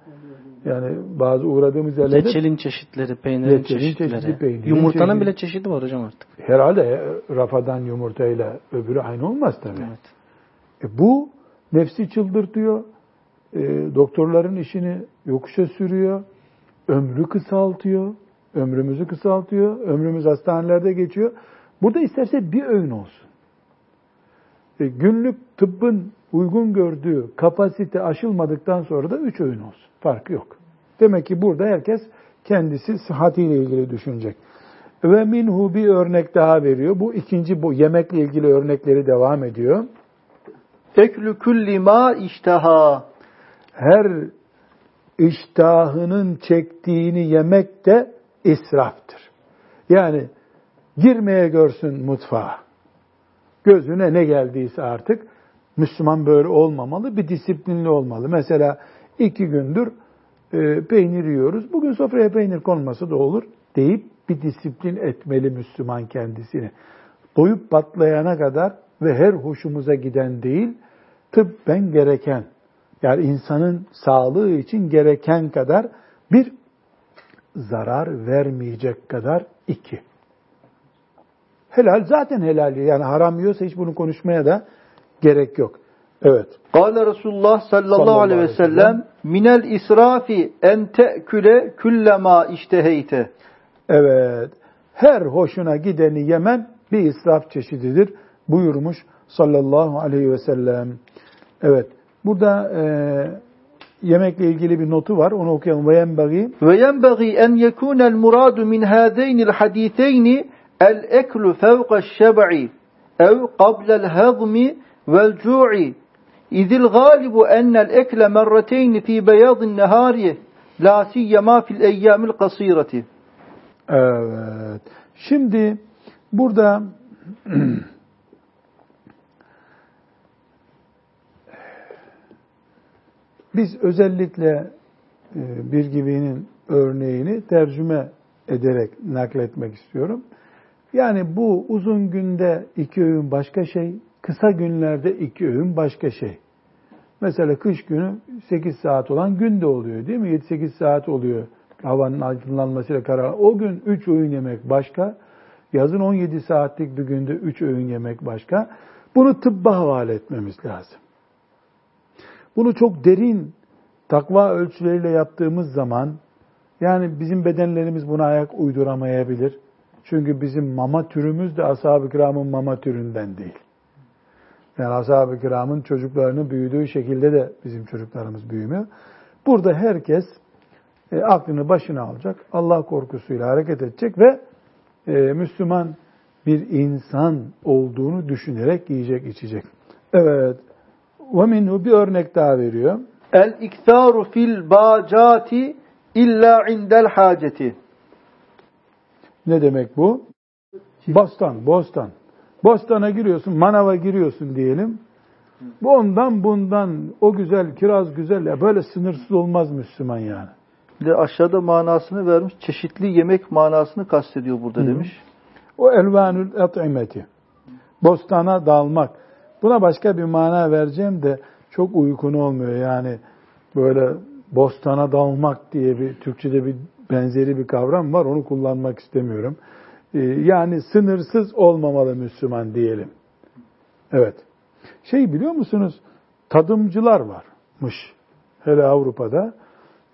S1: Yani bazı uğradığımız yerlerde...
S3: Reçelin çeşitleri, peynirin
S1: Reçelin
S3: çeşitleri.
S1: peynirin
S3: Yumurtanın
S1: çeşidi.
S3: bile çeşidi var hocam artık.
S1: Herhalde rafadan yumurtayla öbürü aynı olmaz tabii.
S3: Evet.
S1: E bu nefsi çıldırtıyor. E, doktorların işini yokuşa sürüyor. Ömrü kısaltıyor. Ömrümüzü kısaltıyor. Ömrümüz hastanelerde geçiyor. Burada isterse bir öğün olsun. e, günlük tıbbın uygun gördüğü kapasite aşılmadıktan sonra da üç öğün olsun. Farkı yok. Demek ki burada herkes kendisi sıhhatiyle ilgili düşünecek. Ve minhu bir örnek daha veriyor. Bu ikinci bu yemekle ilgili örnekleri devam ediyor.
S2: Eklü kulli ma iştaha.
S1: Her iştahının çektiğini yemek de israftır. Yani girmeye görsün mutfağa. Gözüne ne geldiyse artık Müslüman böyle olmamalı, bir disiplinli olmalı. Mesela iki gündür e, peynir yiyoruz. Bugün sofraya peynir konması da olur deyip bir disiplin etmeli Müslüman kendisini. Doyup patlayana kadar ve her hoşumuza giden değil, tıbben gereken, yani insanın sağlığı için gereken kadar bir zarar vermeyecek kadar iki. Helal zaten helal. Yani haram yiyorsa hiç bunu konuşmaya da gerek yok. Evet.
S2: Kâle Resulullah sallallahu aleyhi ve sellem minel israfi en te'küle küllema işteheyte.
S1: Evet. Her hoşuna gideni yemen bir israf çeşididir buyurmuş sallallahu aleyhi ve sellem. Evet. Burada e, yemekle ilgili bir notu var. Onu okuyalım. Ve yenbagi
S2: ve yenbagi en yekunel muradu min hâdeynil hadîtheyni el eklu fevqa şeb'i ev qablel hazmi vel cu'i İzil galibu ennel ekle merreteyni fi beyazın nehariye la siyyema fil eyyamil kasireti.
S1: Evet. Şimdi burada biz özellikle e, bir gibinin örneğini tercüme ederek nakletmek istiyorum. Yani bu uzun günde iki öğün başka şey, kısa günlerde iki öğün başka şey. Mesela kış günü 8 saat olan gün de oluyor değil mi? 7-8 saat oluyor havanın aydınlanmasıyla karar. O gün 3 öğün yemek başka. Yazın 17 saatlik bir günde 3 öğün yemek başka. Bunu tıbba havale etmemiz lazım. Bunu çok derin takva ölçüleriyle yaptığımız zaman yani bizim bedenlerimiz buna ayak uyduramayabilir. Çünkü bizim mama türümüz de ashab-ı kiramın mama türünden değil. Yani ashab-ı kiramın çocuklarının büyüdüğü şekilde de bizim çocuklarımız büyümüyor. Burada herkes e, aklını başına alacak, Allah korkusuyla hareket edecek ve e, Müslüman bir insan olduğunu düşünerek yiyecek, içecek. Evet. Ve minhu bir örnek daha veriyor.
S2: El iktaru fil bacati illa indel haceti.
S1: Ne demek bu? Bostan, bostan. Bostana giriyorsun, manava giriyorsun diyelim. Bu ondan bundan, o güzel, kiraz güzel. Ya böyle sınırsız olmaz Müslüman yani.
S2: De aşağıda manasını vermiş. Çeşitli yemek manasını kastediyor burada Hı. demiş.
S1: O elvanül et'imeti. Bostana dalmak. Buna başka bir mana vereceğim de çok uykun olmuyor. Yani böyle bostana dalmak diye bir Türkçe'de bir benzeri bir kavram var. Onu kullanmak istemiyorum. Ee, yani sınırsız olmamalı Müslüman diyelim. Evet. Şey biliyor musunuz? Tadımcılar varmış. Hele Avrupa'da.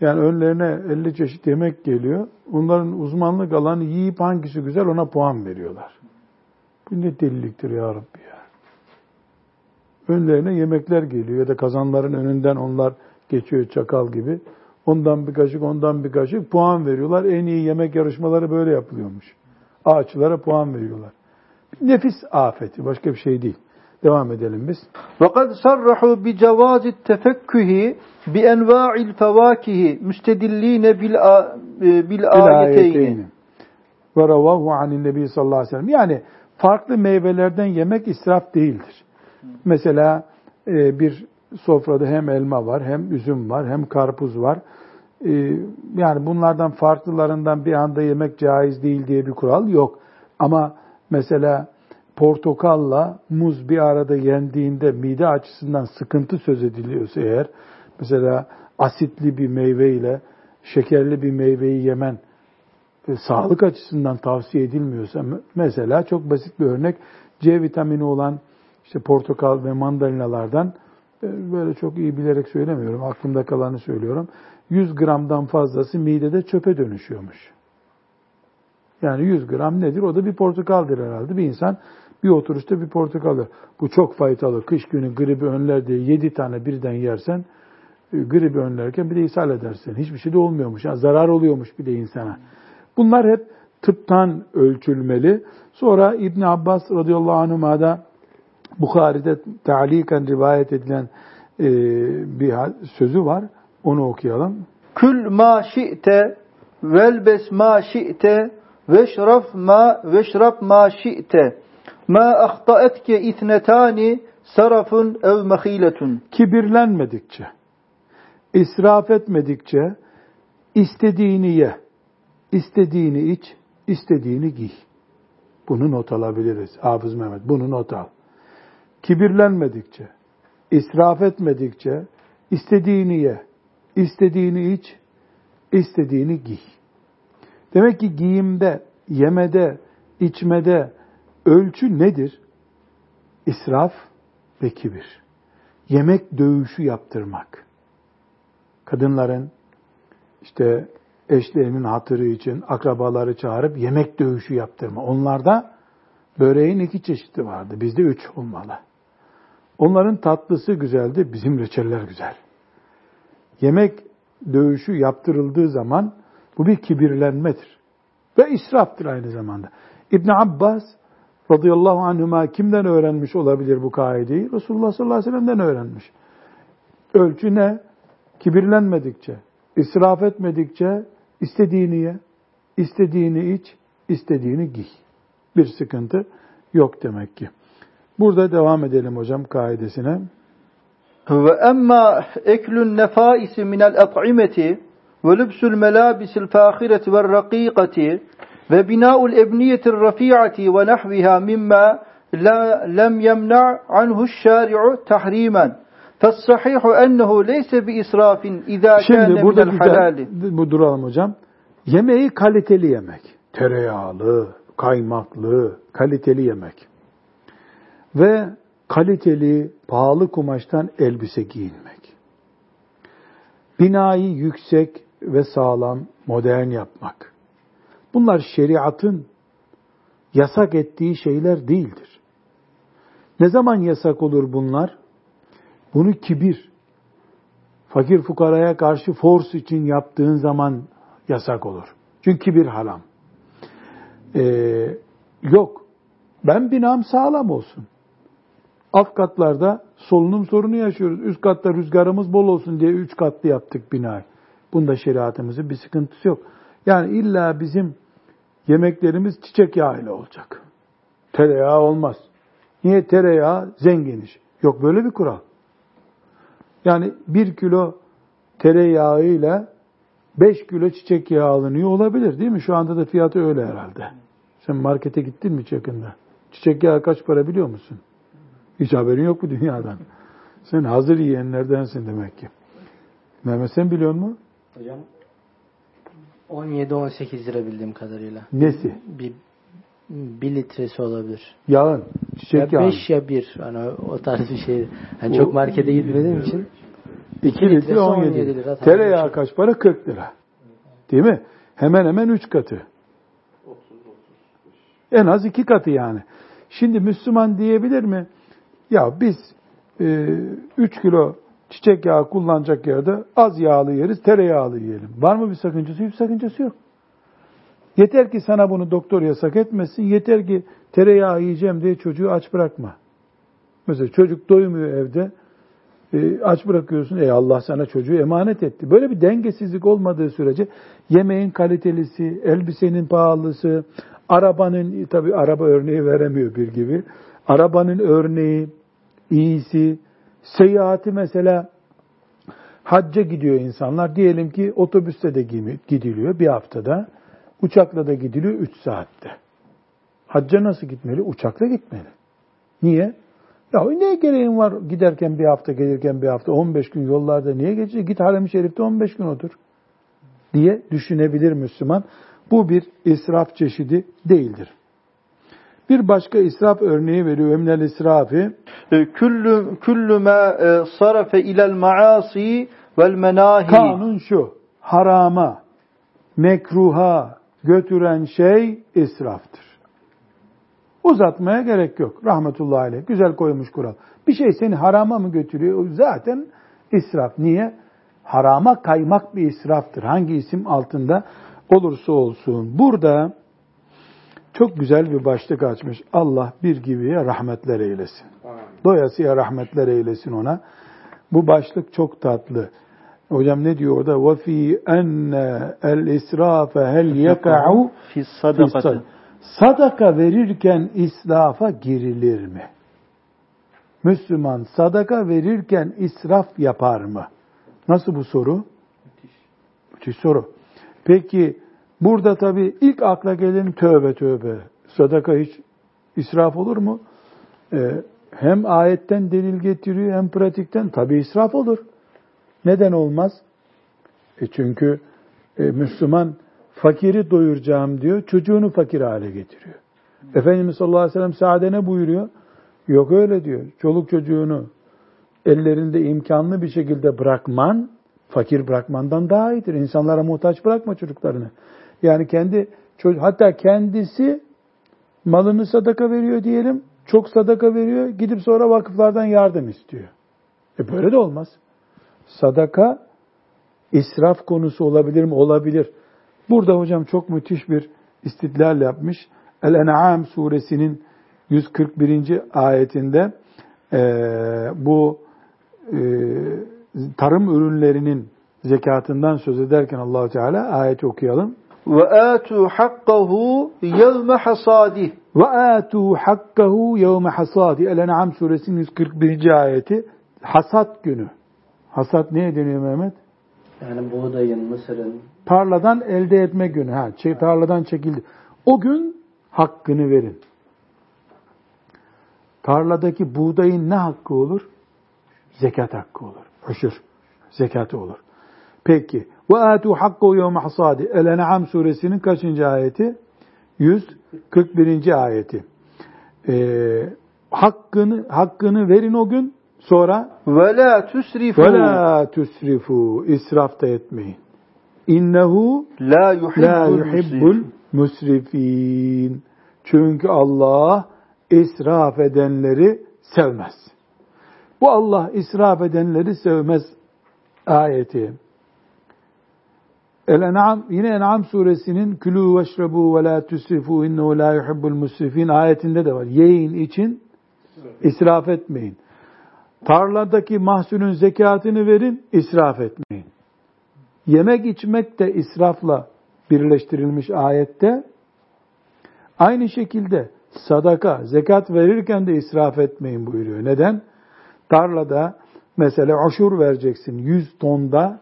S1: Yani önlerine 50 çeşit yemek geliyor. Onların uzmanlık alanı yiyip hangisi güzel ona puan veriyorlar. Bu ne deliliktir ya Rabbi ya. Önlerine yemekler geliyor ya da kazanların önünden onlar geçiyor çakal gibi. Ondan bir kaşık, ondan bir kaşık puan veriyorlar. En iyi yemek yarışmaları böyle yapılıyormuş Ağaçlara puan veriyorlar. Nefis afeti, başka bir şey değil. Devam edelim biz.
S2: وَقَدْ صَرَّحُوا بِجَوَازِ التَّفَكُّهِ بِاَنْوَاعِ الْفَوَاكِهِ مُسْتَدِلِّينَ بِالْآيَتَيْنِ
S1: Ve ravahu anin nebi sallallahu aleyhi ve sellem. Yani farklı meyvelerden yemek israf değildir. Mesela e, bir sofrada hem elma var, hem üzüm var, hem karpuz var. E, yani bunlardan farklılarından bir anda yemek caiz değil diye bir kural yok. Ama mesela portakalla muz bir arada yendiğinde mide açısından sıkıntı söz ediliyorsa eğer, mesela asitli bir meyve ile şekerli bir meyveyi yemen e, sağlık açısından tavsiye edilmiyorsa, mesela çok basit bir örnek, C vitamini olan işte portakal ve mandalinalardan e, böyle çok iyi bilerek söylemiyorum, aklımda kalanı söylüyorum. 100 gramdan fazlası midede çöpe dönüşüyormuş. Yani 100 gram nedir? O da bir portakaldır herhalde. Bir insan Bir oturuşta bir portakal. Bu çok faydalı. Kış günü gribi önler diye yedi tane birden yersen e, gribi önlerken bir de ishal edersin. Hiçbir şey de olmuyormuş. Yani zarar oluyormuş bir de insana. Bunlar hep tıptan ölçülmeli. Sonra İbn Abbas radıyallahu anhuma'da Bukhari'de talikan rivayet edilen e, bir sözü var. Onu okuyalım.
S2: Kül ma şi'te velbes ma şi'te veşraf ma veşrab ma şi'te ma ahtaetke ithnetani sarafun ev mehiletun.
S1: Kibirlenmedikçe, israf etmedikçe istediğini ye, istediğini iç, istediğini giy. Bunu not alabiliriz. Hafız Mehmet bunu not al. Kibirlenmedikçe, israf etmedikçe istediğini ye, istediğini iç, istediğini giy. Demek ki giyimde, yemede, içmede ölçü nedir? İsraf ve kibir. Yemek dövüşü yaptırmak. Kadınların işte eşlerinin hatırı için akrabaları çağırıp yemek dövüşü yaptırma. Onlarda böreğin iki çeşidi vardı. Bizde üç olmalı. Onların tatlısı güzeldi, bizim reçeller güzel. Yemek dövüşü yaptırıldığı zaman bu bir kibirlenmedir. Ve israftır aynı zamanda. İbn Abbas radıyallahu anhuma kimden öğrenmiş olabilir bu kaideyi? Resulullah sallallahu aleyhi ve sellem'den öğrenmiş. Ölçü ne? Kibirlenmedikçe, israf etmedikçe istediğini ye, istediğini iç, istediğini giy. Bir sıkıntı yok demek ki. Burada devam edelim hocam kaidesine.
S2: Ve emma eklün nefaisi minel at'imeti ve lübsül melabisil fâhireti ve rakîkati ve binâul ebniyetir rafi'ati ve nahviha mimma la lem yemna' anhu şâri'u tahrimen. فَالصَّحِيحُ اَنَّهُ لَيْسَ بِإِسْرَافٍ اِذَا كَانَ مِنَ الْحَلَالِ
S1: Bu duralım hocam. Yemeği kaliteli yemek. Tereyağlı, kaymaklı, kaliteli yemek. Ve kaliteli, pahalı kumaştan elbise giyinmek. Binayı yüksek ve sağlam, modern yapmak. Bunlar şeriatın yasak ettiği şeyler değildir. Ne zaman yasak olur bunlar? Bunu kibir, fakir fukaraya karşı force için yaptığın zaman yasak olur. Çünkü kibir haram. Ee, yok, ben binam sağlam olsun. Alt katlarda solunum sorunu yaşıyoruz. Üst katta rüzgarımız bol olsun diye üç katlı yaptık binayı. Bunda şeriatımızın bir sıkıntısı yok. Yani illa bizim yemeklerimiz çiçek yağı ile olacak. Tereyağı olmaz. Niye tereyağı zengin iş? Yok böyle bir kural. Yani bir kilo tereyağıyla beş kilo çiçek yağı alınıyor olabilir değil mi? Şu anda da fiyatı öyle herhalde. Sen markete gittin mi hiç yakında? Çiçek yağı kaç para biliyor musun? Hiç haberin yok bu dünyadan. Sen hazır yiyenlerdensin demek ki. Mehmet sen biliyor musun?
S3: Hocam 17-18 lira bildiğim kadarıyla.
S1: Nesi?
S3: Bir, bir litresi olabilir.
S1: Yağın. Çiçek
S3: ya
S1: yağı.
S3: 5 ya 1. Hani o tarz bir şey. Hani çok markete gitmediğim için.
S1: 2 litre 17, 17 lira. Tereyağı kaç para? 40 lira. Değil mi? Hemen hemen 3 katı. En az 2 katı yani. Şimdi Müslüman diyebilir mi? Ya biz 3 e, kilo çiçek yağı kullanacak yerde az yağlı yeriz, tereyağlı yiyelim. Var mı bir sakıncası? Hiçbir sakıncası yok. Yeter ki sana bunu doktor yasak etmesin. Yeter ki tereyağı yiyeceğim diye çocuğu aç bırakma. Mesela çocuk doymuyor evde. E, aç bırakıyorsun. Ey Allah sana çocuğu emanet etti. Böyle bir dengesizlik olmadığı sürece yemeğin kalitelisi, elbisenin pahalısı, arabanın tabi araba örneği veremiyor bir gibi. Arabanın örneği, iyisi, seyahati mesela hacca gidiyor insanlar. Diyelim ki otobüste de gidiliyor bir haftada. Uçakla da gidiliyor 3 saatte. Hacca nasıl gitmeli? Uçakla gitmeli. Niye? Ya ne gereğin var giderken bir hafta, gelirken bir hafta, 15 gün yollarda niye geçecek? Git Harem-i Şerif'te 15 gün otur diye düşünebilir Müslüman. Bu bir israf çeşidi değildir. Bir başka israf örneği veriyor. Emnel israfi.
S2: Küllü, küllü ma e, sarafe ilel maasi vel menahi.
S1: Kanun şu. Harama, mekruha götüren şey israftır. Uzatmaya gerek yok. Rahmetullahi aleyh. Güzel koymuş kural. Bir şey seni harama mı götürüyor? Zaten israf. Niye? Harama kaymak bir israftır. Hangi isim altında olursa olsun. Burada çok güzel bir başlık açmış. Allah bir gibiye rahmetler eylesin. Doyasıya rahmetler eylesin ona. Bu başlık çok tatlı. Hocam ne diyor orada? وَفِي اَنَّ الْاِسْرَافَ هَلْ يَقَعُ
S2: Fi sadakati.
S1: Sadaka verirken israfa girilir mi? Müslüman sadaka verirken israf yapar mı? Nasıl bu soru? Müthiş. Müthiş soru. Peki burada tabii ilk akla gelen tövbe tövbe. Sadaka hiç israf olur mu? Ee, hem ayetten delil getiriyor hem pratikten tabii israf olur. Neden olmaz? E çünkü e, Müslüman fakiri doyuracağım diyor, çocuğunu fakir hale getiriyor. Efendimiz sallallahu aleyhi ve sellem saade ne buyuruyor? Yok öyle diyor. Çoluk çocuğunu ellerinde imkanlı bir şekilde bırakman, fakir bırakmandan daha iyidir. İnsanlara muhtaç bırakma çocuklarını. Yani kendi hatta kendisi malını sadaka veriyor diyelim, çok sadaka veriyor, gidip sonra vakıflardan yardım istiyor. E böyle de olmaz. Sadaka israf konusu olabilir mi? Olabilir. Burada hocam çok müthiş bir istidlal yapmış. El-En'am suresinin 141. ayetinde e, bu e, tarım ürünlerinin zekatından söz ederken Allahu Teala ayeti okuyalım.
S2: Ve atu hakkahu yevme hasadi.
S1: Ve atu hakkahu yevme hasadi. El-En'am suresinin 141. ayeti hasat günü. Hasat neye deniyor Mehmet?
S3: Yani buğdayın, mısırın.
S1: Tarladan elde etme günü. Ha, tarladan çekildi. O gün hakkını verin. Tarladaki buğdayın ne hakkı olur? Zekat hakkı olur. Huşur. Zekatı olur. Peki. Ve atu hakku yevme hasadi. El-En'am suresinin kaçıncı ayeti? 141. ayeti. Ee, hakkını hakkını verin o gün sonra
S2: ve la tusrifu
S1: ve la tusrifu israf da etmeyin. İnnehu
S2: la yuhibbul,
S1: la yuhibbul musrifin. Çünkü Allah israf edenleri sevmez. Bu Allah israf edenleri sevmez ayeti. El-En'am yine En'am suresinin külü veşrebu ve la tusrifu innehu la yuhibbul musrifin ayetinde de var. Yiyin için israf etmeyin. Tarladaki mahsulün zekatını verin, israf etmeyin. Yemek içmek de israfla birleştirilmiş ayette. Aynı şekilde sadaka, zekat verirken de israf etmeyin buyuruyor. Neden? Tarlada mesela aşur vereceksin 100 tonda.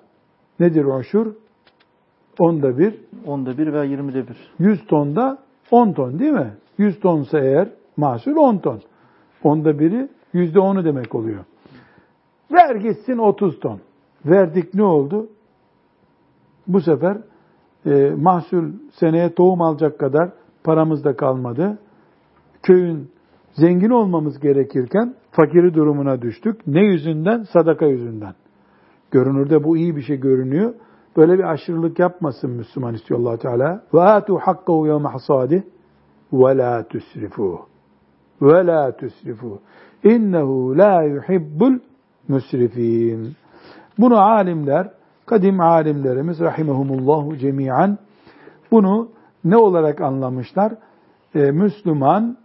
S1: Nedir aşur? Onda bir.
S2: Onda bir veya yirmide bir.
S1: 100 tonda 10 ton değil mi? 100 tonsa eğer mahsul 10 ton. Onda biri yüzde onu demek oluyor. Ver gitsin 30 ton. Verdik ne oldu? Bu sefer e, mahsul seneye tohum alacak kadar paramız da kalmadı. Köyün zengin olmamız gerekirken fakiri durumuna düştük. Ne yüzünden? Sadaka yüzünden. Görünürde bu iyi bir şey görünüyor. Böyle bir aşırılık yapmasın Müslüman istiyor allah Teala. Yevme hasadi ve la tusrifu. Ve la tusrifu. İnnehu la yuhibbul müsrifin. Bunu alimler, kadim alimlerimiz rahimehumullahu cemiyan bunu ne olarak anlamışlar? Ee, Müslüman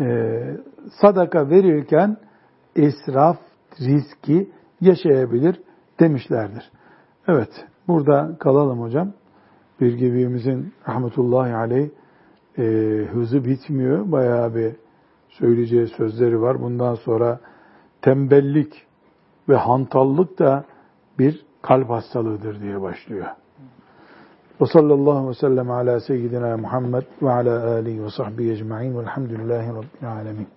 S1: e, sadaka verirken israf riski yaşayabilir demişlerdir. Evet, burada kalalım hocam. Bir gibimizin rahmetullahi aleyh e, hızı bitmiyor. Bayağı bir söyleyeceği sözleri var. Bundan sonra tembellik ve hantallık da bir kalp hastalığıdır diye başlıyor. Ve sallallahu ve sellem ala seyyidina Muhammed ve ala alihi ve sahbihi ecma'in velhamdülillahi rabbil alemin.